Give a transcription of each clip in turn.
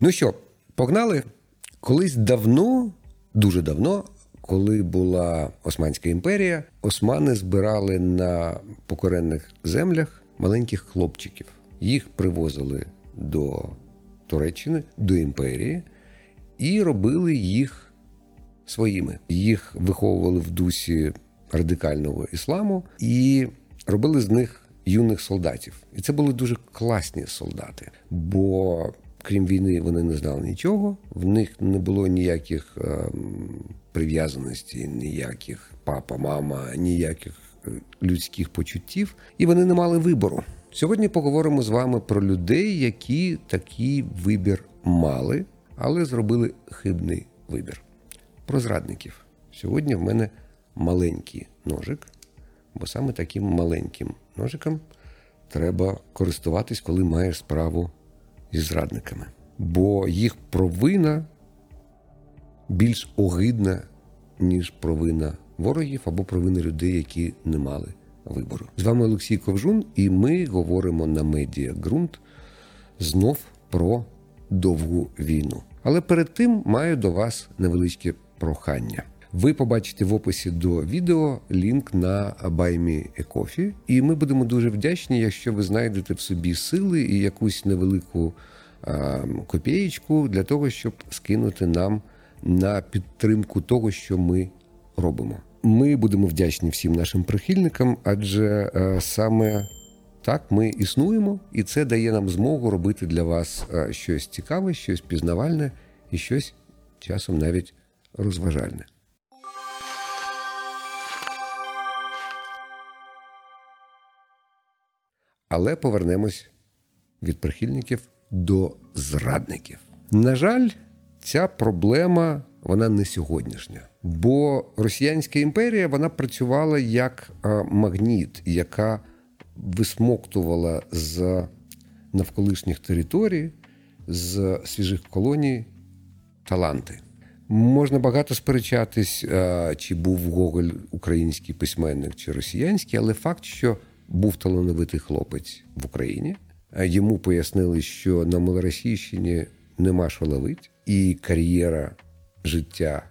Ну що, погнали? Колись давно, дуже давно, коли була Османська імперія, османи збирали на покоренних землях маленьких хлопчиків. Їх привозили до Туреччини, до імперії і робили їх своїми. Їх виховували в дусі радикального ісламу і робили з них юних солдатів. І це були дуже класні солдати. Бо крім війни, вони не знали нічого. В них не було ніяких ем, прив'язаностей, ніяких папа, мама, ніяких е, людських почуттів, і вони не мали вибору. Сьогодні поговоримо з вами про людей, які такий вибір мали, але зробили хибний вибір. Про зрадників. Сьогодні в мене маленький ножик, бо саме таким маленьким ножиком треба користуватись, коли маєш справу зі зрадниками. Бо їх провина більш огидна, ніж провина ворогів або провина людей, які не мали вибору. З вами Олексій Ковжун, і ми говоримо на медіа ґрунт знов про довгу війну. Але перед тим маю до вас невеличке прохання. Ви побачите в описі до відео лінк на Баймі Екофі, і ми будемо дуже вдячні, якщо ви знайдете в собі сили і якусь невелику копієчку для того, щоб скинути нам на підтримку того, що ми робимо. Ми будемо вдячні всім нашим прихильникам, адже а, саме так ми існуємо, і це дає нам змогу робити для вас щось цікаве, щось пізнавальне і щось часом навіть розважальне. Але повернемось від прихильників до зрадників. На жаль, ця проблема вона не сьогоднішня, бо Росіянська імперія вона працювала як магніт, яка висмоктувала з навколишніх територій, з свіжих колоній таланти. Можна багато сперечатись, чи був Гоголь український письменник чи росіянський, але факт, що був талановитий хлопець в Україні. Йому пояснили, що на Малоросійщині нема що ловить, і кар'єра життя,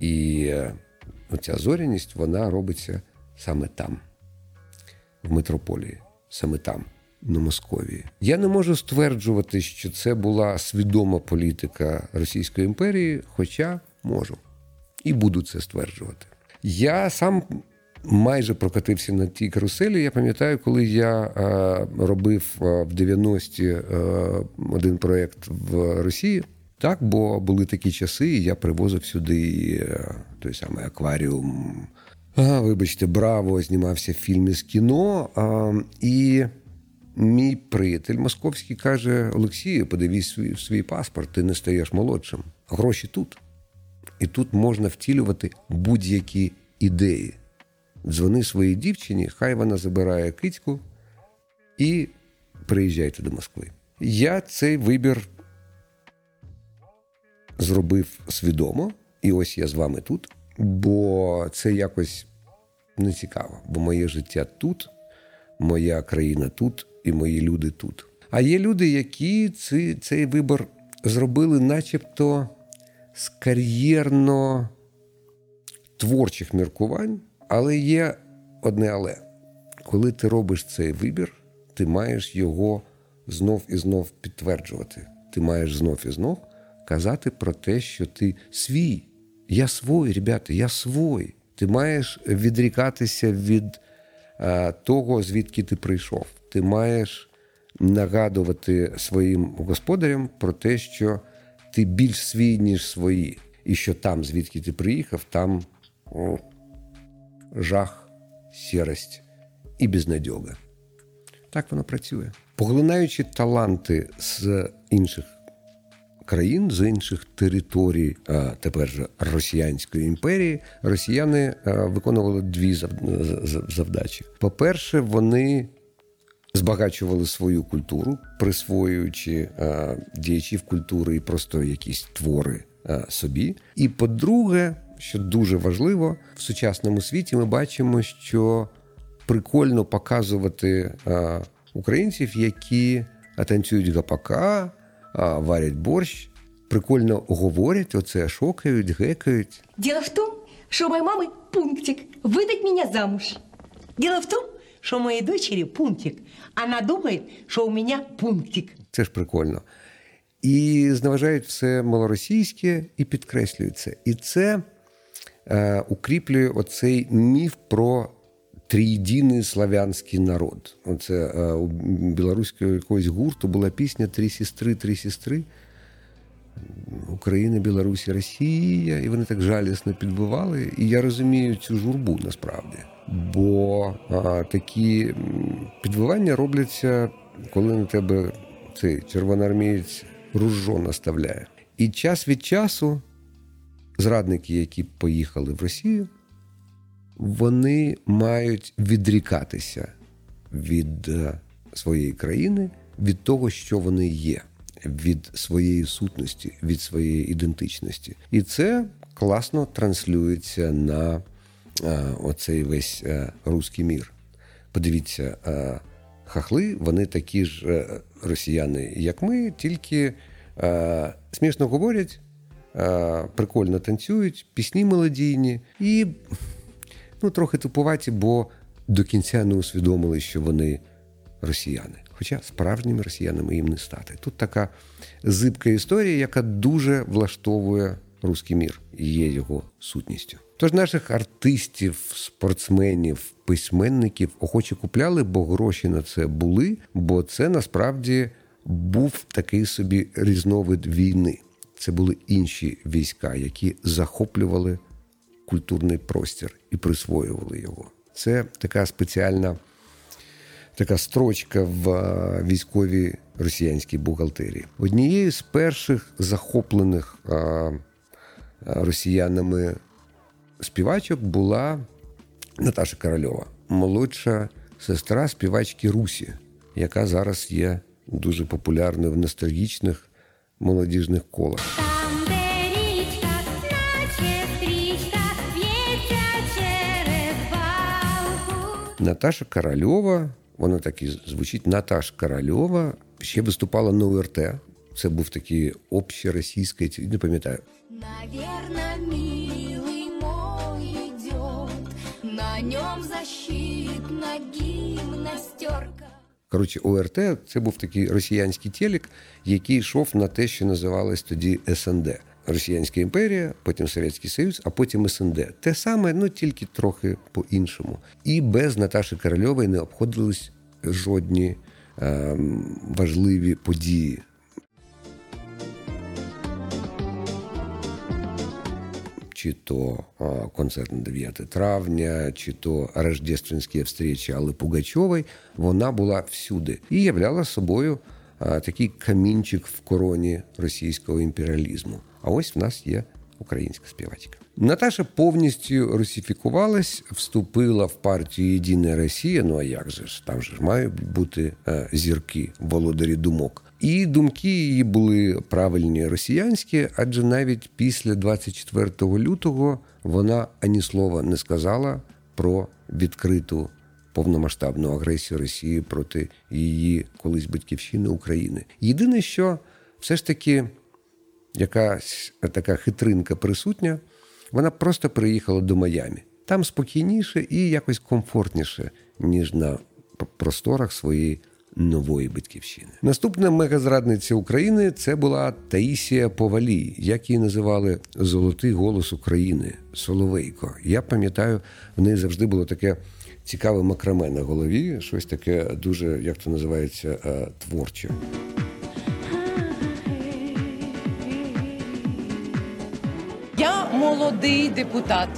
і е, оця зоряність вона робиться саме там, в метрополії, саме там, на Московії. Я не можу стверджувати, що це була свідома політика Російської імперії, хоча можу і буду це стверджувати. Я сам майже прокатився на тій каруселі. Я пам'ятаю, коли я е, робив е, в 90-ті е, один проєкт в Росії. Так, бо були такі часи, і я привозив сюди той самий акваріум. А, Вибачте, браво! Знімався фільм із кіно. А, І мій приятель московський каже: Олексію, подивись свій, свій паспорт, ти не стаєш молодшим. Гроші тут. І тут можна втілювати будь-які ідеї. Дзвони своїй дівчині, хай вона забирає кицьку і приїжджайте до Москви. Я цей вибір зробив свідомо, і ось я з вами тут, бо це якось не цікаво, бо моє життя тут, моя країна тут і мої люди тут. А є люди, які цей, цей вибір зробили, начебто з кар'єрно творчих міркувань. Але є одне але. Коли ти робиш цей вибір, ти маєш його знов і знов підтверджувати. Ти маєш знов і знов казати про те, що ти свій. Я свой, ребята, я свой. Ти маєш відрікатися від а, того, звідки ти прийшов. Ти маєш нагадувати своїм господарям про те, що ти більш свій, ніж свої, і що там, звідки ти приїхав, там. О, жах, сірость і безнадьога. Так воно працює. Поглинаючи таланти з інших країн, з інших територій, тепер же Росіянської імперії, росіяни виконували дві завдачі. По-перше, вони збагачували свою культуру, присвоюючи діячів культури і просто якісь твори собі. І по-друге, що дуже важливо в сучасному світі, ми бачимо, що прикольно показувати а, українців, які танцюють гапака, а, варять борщ, прикольно говорять, оце шокають, гекають. Дело в том, что у моей мамы пунктик выдать меня замуж. Дело в том, что у моей дочери пунктик. Она думает, что у меня пунктик. Це ж прикольно. І зневажають все малоросійське і підкреслюють це. І це е, укріплює оцей міф про трієдиний славянський народ. Оце е, у білоруського якогось гурту була пісня Три сестри, три сестри. Україна, Білорусь, Росія, і вони так жалісно підбивали. І я розумію цю журбу насправді. Бо а, такі м, підбивання робляться, коли на тебе цей червоноармієць ружжо наставляє. І час від часу зрадники, які поїхали в Росію, вони мають відрікатися від е, своєї країни, від того, що вони є, від своєї сутності, від своєї ідентичності. І це класно транслюється на е, оцей весь е, руський мір. Подивіться, хахли, вони такі ж росіяни, як ми, тільки смішно говорять, прикольно танцюють, пісні мелодійні і ну, трохи тупуваті, бо до кінця не усвідомили, що вони росіяни. Хоча справжніми росіянами їм не стати. Тут така зибка історія, яка дуже влаштовує руський мір і є його сутністю. Тож наших артистів, спортсменів, письменників охоче купляли, бо гроші на це були, бо це насправді був такий собі різновид війни. Це були інші війська, які захоплювали культурний простір і присвоювали його. Це така спеціальна така строчка в е, військовій росіянській бухгалтерії. Однією з перших захоплених е, росіянами співачок була Наташа Корольова, молодша сестра співачки Русі, яка зараз є дуже популярною в ностальгічних молодіжних колах. Наташа Корольова, вона так і звучить Наташа Корольова, ще виступала на УРТ. Це був такий общеросійський, не пам'ятаю. Коротше, ОРТ це був такий росіянський телек, який йшов на те, що називалось тоді СНД. Росіянська імперія, потім Совєтський Союз, а потім СНД. Те саме, ну тільки трохи по-іншому. І без Наташі Корольової не обходились жодні е, важливі події. Чи то концерт на 9 травня, чи то рождественські встречі Алли Пугачової, вона була всюди і являла собою такий камінчик в короні російського імперіалізму. А ось в нас є українська співачка. Наташа повністю русифікувалась, вступила в партію Єдина Росія. Ну а як же ж? Там же ж мають бути е, зірки, володарі думок. І думки її були правильні росіянські, адже навіть після 24 лютого вона ані слова не сказала про відкриту повномасштабну агресію Росії проти її колись батьківщини України. Єдине, що все ж таки якась така хитринка присутня, вона просто приїхала до Майамі. Там спокійніше і якось комфортніше, ніж на просторах своєї нової батьківщини. Наступна мегазрадниця України це була Таїсія Повалій, як її називали Золотий голос України Соловейко. Я пам'ятаю, в неї завжди було таке цікаве макраме на голові, щось таке дуже, як це називається, е, творче. Я молодий депутат.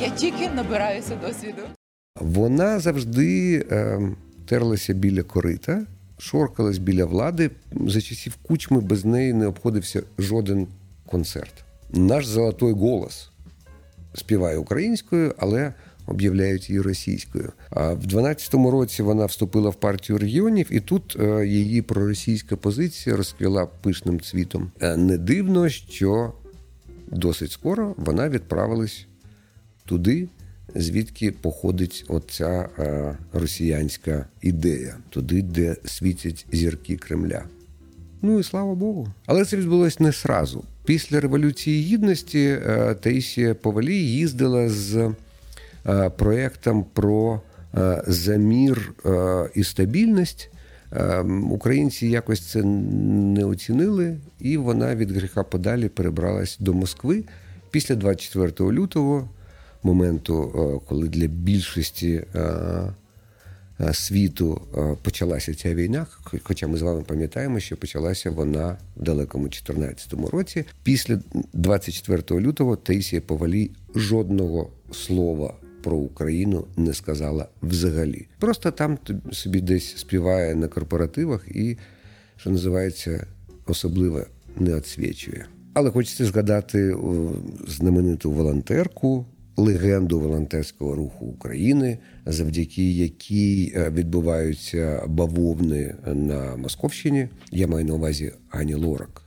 Я тільки набираюся досвіду. Вона завжди е, терлася біля корита, шоркалась біля влади. За часів кучми без неї не обходився жоден концерт. Наш золотой голос співає українською, але об'являють її російською. А в 12-му році вона вступила в партію регіонів, і тут е, її проросійська позиція розквіла пишним цвітом. Е, Не дивно, що досить скоро вона відправилась туди, звідки походить оця е, росіянська ідея, туди, де світять зірки Кремля. Ну і слава Богу. Але це відбулося не сразу. Після Революції Гідності е, Таїсія Повалій їздила з е, проєктом про замір і стабільність. Українці якось це не оцінили, і вона від гріха подалі перебралась до Москви після 24 лютого, моменту, е, коли для більшості е, е, світу почалася ця війна. Хоча ми з вами пам'ятаємо, що почалася вона в далекому 2014 році. Після 24 лютого Таїсія Повалій жодного слова про Україну не сказала взагалі. Просто там собі десь співає на корпоративах і, що називається, особливо не відсвічує. Але хочеться згадати знамениту волонтерку, легенду волонтерського руху України, завдяки якій е, відбуваються бавовни на Московщині. Я маю на увазі Ані Лорак,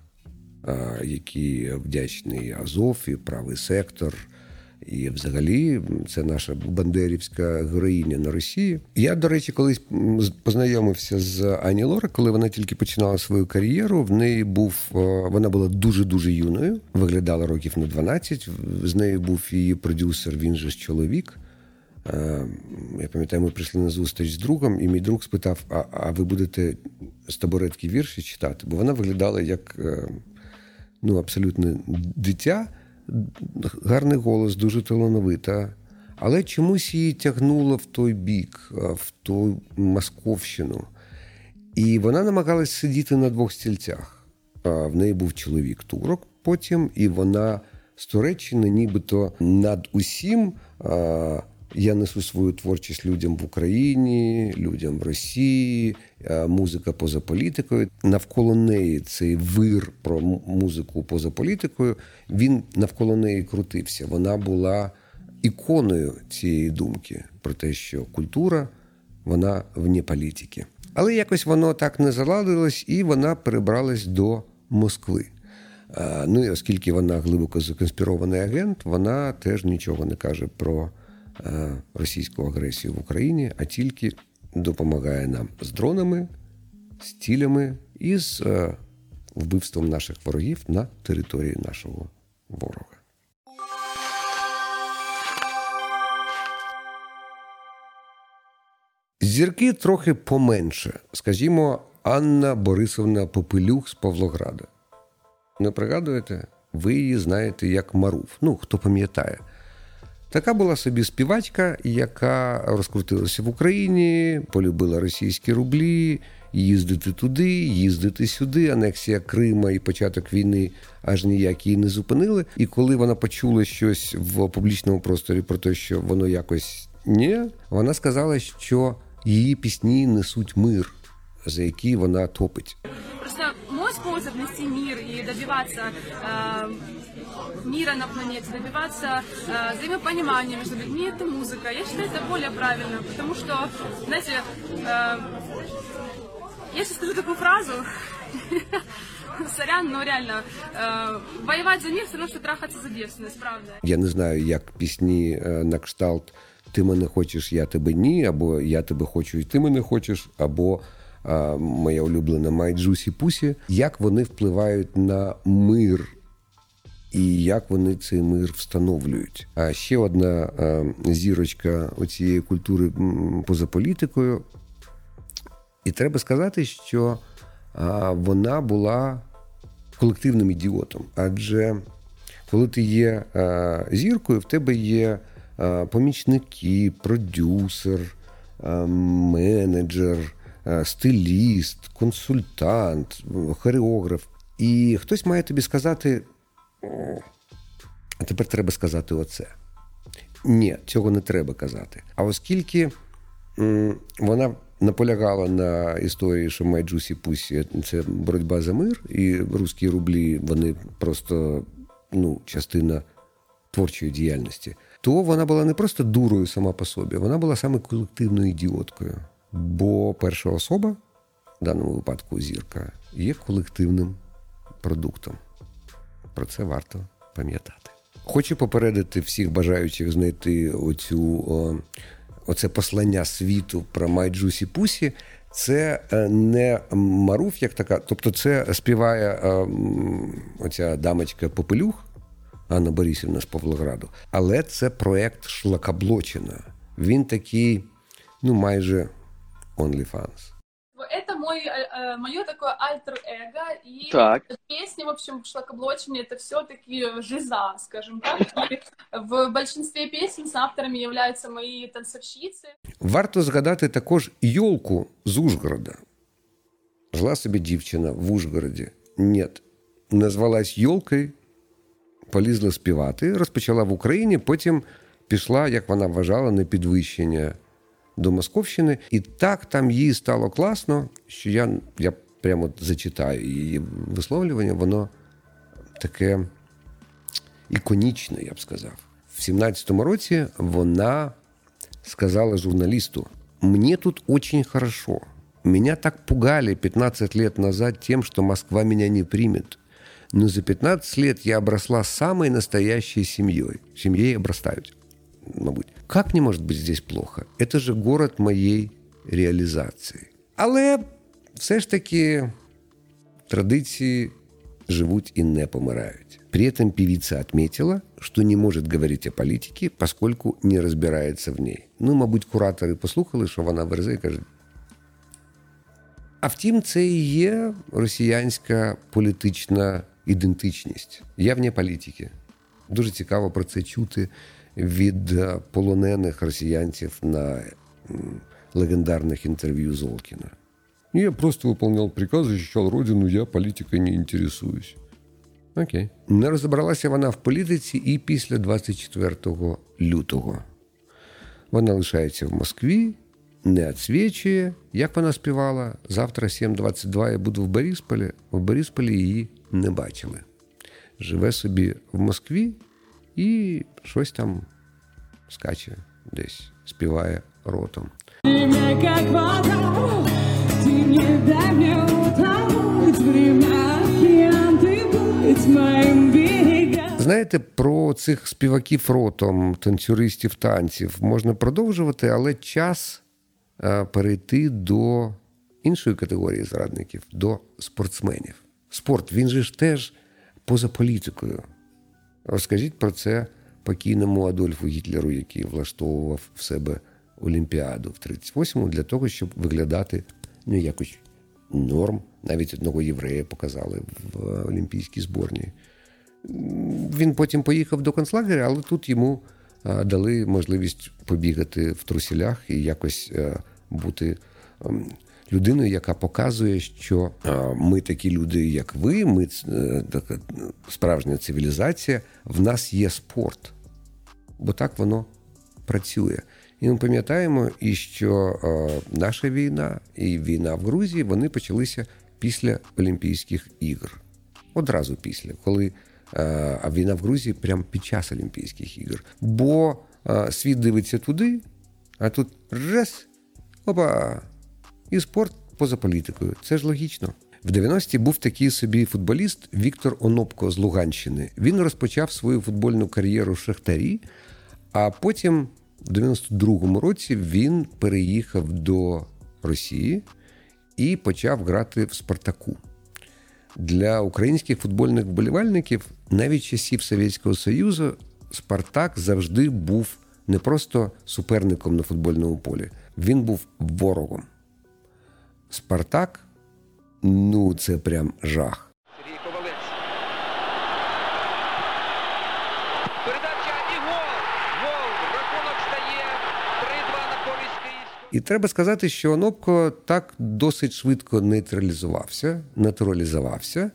е, який вдячний Азов і правий сектор. І взагалі це наша бандерівська героїня на Росії. Я, до речі, колись познайомився з Ані Лора, коли вона тільки починала свою кар'єру. В неї був е, вона була дуже дуже юною, виглядала років на 12. З нею був її продюсер, він же ж чоловік. Е, Я пам'ятаю, ми прийшли на зустріч з другом, і мій друг спитав: А, а ви будете з табуретки вірші читати? Бо вона виглядала як е, ну, абсолютне дитя, гарний голос, дуже талановита. Але чомусь її тягнуло в той бік, в ту Московщину. І вона намагалась сидіти на двох стільцях. В неї був чоловік турок потім, і вона з Туреччини, нібито над усім. Я несу свою творчість людям в Україні, людям в Росії, музика поза політикою. Навколо неї цей вир про музику поза політикою. Він навколо неї крутився. Вона була іконою цієї думки про те, що культура вона вне політики. Але якось воно так не заладилось, і вона перебралась до Москви. Е, Ну і оскільки вона глибоко законспірований агент, вона теж нічого не каже про е, російську агресію в Україні, а тільки допомагає нам з дронами, з цілями і з е, вбивством наших ворогів на території нашого ворога. Зірки трохи поменше. Скажімо, Анна Борисовна Попелюх з Павлограда. Не пригадуєте? Ви її знаєте як Маруф. Ну, хто пам'ятає. Така була собі співачка, яка розкрутилася в Україні, полюбила російські рублі, їздити туди, їздити сюди. Анексія Крима і початок війни аж ніяк її не зупинили. І коли вона почула щось в публічному просторі про те, що воно якось ні, вона сказала, що її пісні несуть мир, за який вона топить. Просто мой способ нести мир и добиваться э, мира на планете, добиваться э, взаимопонимания между людьми, это музыка. Я считаю это более правильно, потому что, знаете, э, я сейчас скажу такую фразу, сорян, но реально, э, воевать за мир все равно, что трахаться за девственность, правда. Я не знаю, як пісні е, на кшталт Ти мене хочеш, я тебе ні, або Я тебе хочу, і ти мене хочеш, або а, моя улюблена My Juicy Pussy, як вони впливають на мир і як вони цей мир встановлюють. А ще одна е, зірочка оцієї культури поза політикою. І треба сказати, що вона була колективним ідіотом. Адже коли ти є зіркою, в тебе є помічники, продюсер, менеджер, стиліст, консультант, хореограф. І хтось має тобі сказати: «О, а тепер треба сказати оце. Ні, цього не треба казати. А оскільки вона наполягала на історії, що Майджусі Пусі це боротьба за мир, і русські рублі вони просто ну, частина творчої діяльності, то вона була не просто дурою сама по собі, вона була саме колективною ідіоткою. Бо перша особа, в даному випадку зірка, є колективним продуктом. Про це варто пам'ятати. Хочу попередити всіх бажаючих знайти оцю, о, оце послання світу про Juicy Pussy. Це е, не Маруф, як така, тобто це співає е, оця дамочка Попелюх Анна Борисівна з Павлограду, але це проект Шлакоблочина. Він такий, ну майже OnlyFans Это мой, э, мое такое альтер-эго, и Так. песни, в общем, в шлакоблочине это все-таки жиза, скажем так. И в большинстве песен с авторами являются мои танцовщицы. Варто згадати також Йолку з Ужгорода. Жила собі дівчина в Ужгороді. Ні, назвалась Йолкою, полізла співати, розпочала в Україні, потім пішла, як вона вважала, на підвищення до Московщини. І так там їй стало класно, що я, я прямо от зачитаю її висловлювання, воно таке іконічне, я б сказав. В 17-му році вона сказала журналисту, «Мне тут очень хорошо. Меня так пугали 15 лет назад тем, что Москва меня не примет. Но за 15 лет я обросла самой настоящей семьей. Семьей обрастают, мабуть. Как не может быть здесь плохо? Это же город моей реалізації. Але все ж таки традиции живут и не помирают. При этом певица отметила, что не может говорить о политике, поскольку не разбирается в ней. Ну, мабуть, куратори послухали, що вона верзе і каже. А втім, це і є росіянська політична ідентичність. Я вне політики. Дуже цікаво про це чути Від е, полонених росіянців на легендарних інтерв'ю Золкіна. Я просто выполнял приказы, защищал родину, я политикой не интересуюсь. Окей. Не розібралася вона в політиці і після 24 лютого. Вона лишається в Москві, не відсвічує. Як вона співала, завтра 7.22 я буду в Борисполі. В Борисполі її не бачили. Живе собі в Москві і щось там скаче десь, співає ротом. Время как вода, ты не дай мне утонуть, время океан, ты быть моим берегом. Знаєте, про цих співаків ротом, танцюристів танців можна продовжувати, але час е, перейти до іншої категорії зрадників, до спортсменів. Спорт, він же ж теж поза політикою. Розкажіть про це покійному Адольфу Гітлеру, який влаштовував в себе Олімпіаду в 38-му для того, щоб виглядати ну, якось норм. Навіть одного єврея показали в олімпійській зборні. Він потім поїхав до концлагеря, але тут йому дали можливість побігати в трусілях і якось е, бути людиною, яка показує, що ми такі люди, як ви, ми е, така справжня цивілізація, в нас є спорт. Бо так воно працює. І ми пам'ятаємо, і що е, наша війна і війна в Грузії вони почалися після Олімпійських ігор. Одразу після, коли е, а війна в Грузії прямо під час Олімпійських ігор. Бо е, світ дивиться туди, а тут раз, опа, і спорт поза політикою. Це ж логічно. В 90-ті був такий собі футболіст Віктор Онопко з Луганщини. Він розпочав свою футбольну кар'єру в Шахтарі, а потім, в 92-му році, він переїхав до Росії і почав грати в Спартаку. Для українських футбольних вболівальників навіть часів Совєтського Союзу Спартак завжди був не просто суперником на футбольному полі, він був ворогом. Спартак ну це прям жах. Сергій Ковалець. Передача і гол. Гол. Рахунок стає 3-2 на користь Київського. І треба сказати, що Онопко так досить швидко нейтралізувався, натуралізувався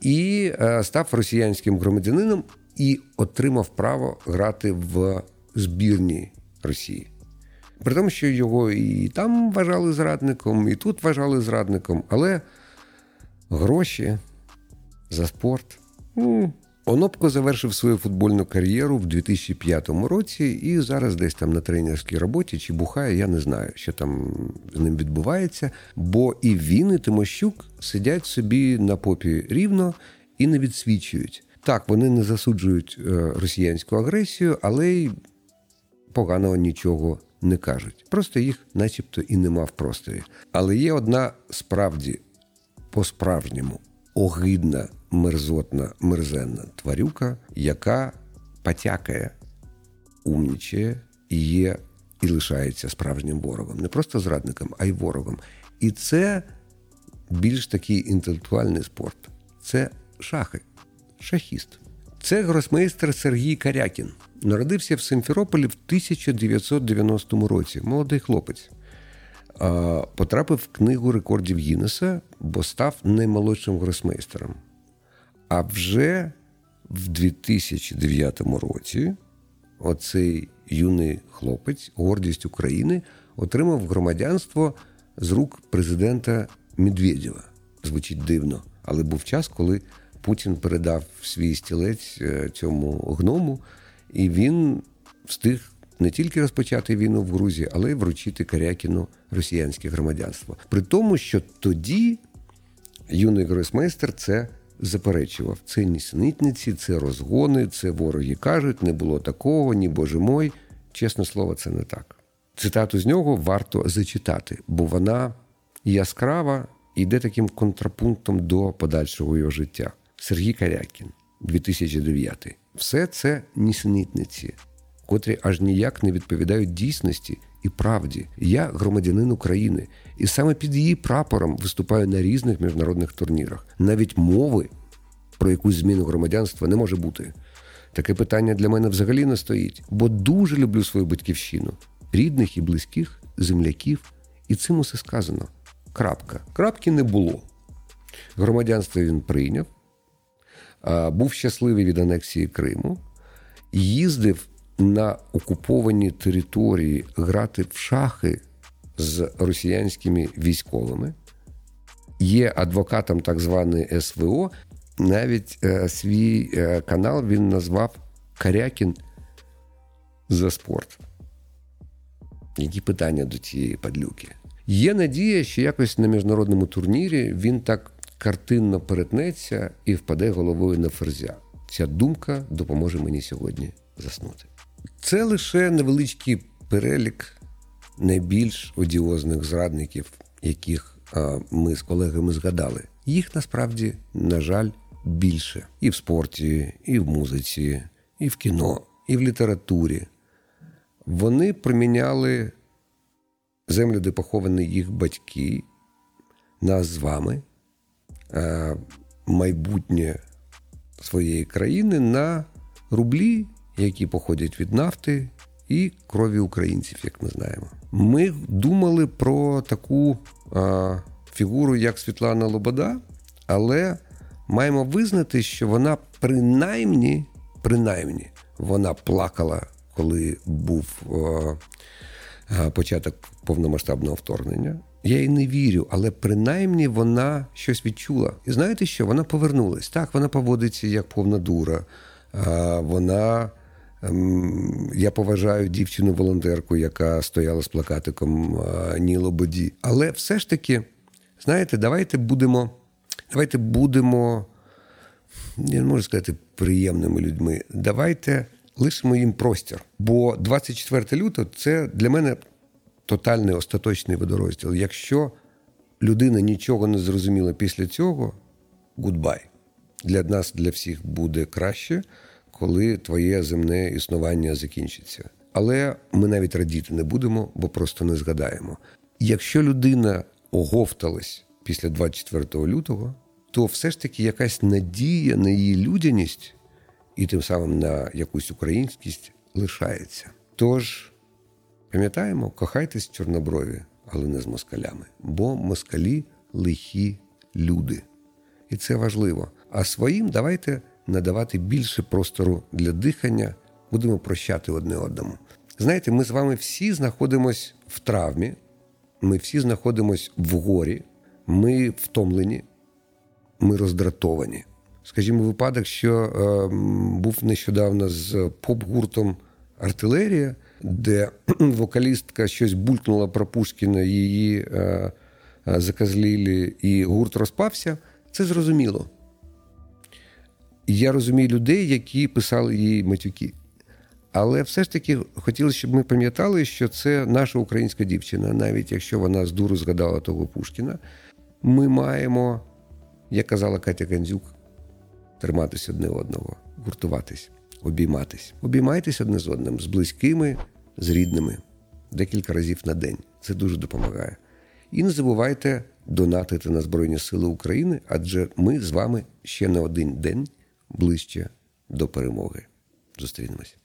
і е, став росіянським громадянином і отримав право грати в збірні Росії. При тому, що його і там вважали зрадником, і тут вважали зрадником, але гроші за спорт. м, Онопко завершив свою футбольну кар'єру в 2005 році і зараз десь там на тренерській роботі чи бухає, я не знаю, що там з ним відбувається. Бо і він, і Тимощук сидять собі на попі рівно і не відсвічують. Так, вони не засуджують е, росіянську агресію, але й поганого нічого не кажуть. Просто їх, начебто, і нема в просторі. Але є одна справді по-справжньому огидна, мерзотна, мерзенна тварюка, яка потякає, умнічає і є і лишається справжнім ворогом. Не просто зрадником, а й ворогом. І це більш такий інтелектуальний спорт. Це шахи, шахіст. Це гросмейстер Сергій Карякін. Народився в Симферополі в 1990 році. Молодий хлопець. Потрапив в книгу рекордів Гіннеса, бо став наймолодшим гросмейстером. А вже в 2009 році оцей юний хлопець, гордість України, отримав громадянство з рук президента Медведєва. Звучить дивно, але був час, коли Путін передав свій стілець е, цьому гному, і він встиг не тільки розпочати війну в Грузії, але й вручити Карякіну росіянське громадянство. При тому, що тоді юний гросмейстер це заперечував. Це нісенітниці, це розгони, це вороги кажуть, не було такого, ні боже мой. Чесне слово, це не так. Цитату з нього варто зачитати, бо вона яскрава і йде таким контрапунктом до подальшого його життя. Сергій Карякін, 2009. Все це нісенітниці, котрі аж ніяк не відповідають дійсності і правді. Я громадянин України, і саме під її прапором виступаю на різних міжнародних турнірах. Навіть мови про якусь зміну громадянства не може бути. Таке питання для мене взагалі не стоїть, бо дуже люблю свою батьківщину, рідних і близьких, земляків, і цим усе сказано. Крапка. Крапки не було. Громадянство він прийняв, був щасливий від анексії Криму, їздив на окуповані території грати в шахи з росіянськими військовими. Є адвокатом так званої СВО. Навіть е, свій е, канал він назвав Карякін за спорт. Які питання до цієї падлюки? Є надія, що якось на міжнародному турнірі він так картинно перетнеться і впаде головою на ферзя. Ця думка допоможе мені сьогодні заснути. Це лише невеличкий перелік найбільш одіозних зрадників, яких ми з колегами згадали. Їх насправді, на жаль, більше і в спорті, і в музиці, і в кіно, і в літературі. Вони приміняли землю, де поховані їх батьки, нас з вами, майбутнє своєї країни на рублі, які походять від нафти і крові українців, як ми знаємо. Ми думали про таку е, фігуру, як Світлана Лобода, але маємо визнати, що вона принаймні, принаймні, вона плакала, коли був е, е, початок повномасштабного вторгнення. Я їй не вірю, але принаймні вона щось відчула. І знаєте що? Вона повернулась. Так, вона поводиться як повна дура. Вона. ем, Я поважаю дівчину-волонтерку, яка стояла з плакатиком Ні Лободі. Але все ж таки, знаєте, давайте будемо, давайте будемо, я не можу сказати, приємними людьми. Давайте лишимо їм простір. Бо 24 лютого це для мене тотальний остаточний водорозділ. Якщо людина нічого не зрозуміла після цього, goodbye. Для нас, для всіх буде краще, коли твоє земне існування закінчиться. Але ми навіть радіти не будемо, бо просто не згадаємо. Якщо людина оговталась після 24 лютого, то все ж таки якась надія на її людяність і тим самим на якусь українськість лишається. Тож пам'ятаємо, кохайтесь чорноброві, але не з москалями, бо москалі лихі люди. І це важливо. А своїм давайте надавати більше простору для дихання, будемо прощати одне одному. Знаєте, ми з вами всі знаходимось в травмі, ми всі знаходимось в горі, ми втомлені, ми роздратовані. Скажімо, випадок, що е, був нещодавно з поп-гуртом Артилерія, де вокалістка щось булькнула про Пушкіна, її е, е, заказлілі, і гурт розпався. Це зрозуміло. Я розумію людей, які писали їй матюки. Але все ж таки хотілося, щоб ми пам'ятали, що це наша українська дівчина, навіть якщо вона з дуру згадала того Пушкіна. Ми маємо, як казала Катя Гандзюк, триматися одне одного, гуртуватись, обійматись. Обіймайтесь одне з одним, з близькими, з рідними, декілька разів на день. Це дуже допомагає. І не забувайте донатити на Збройні Сили України, адже ми з вами ще на один день ближче до перемоги. Зустрінемось.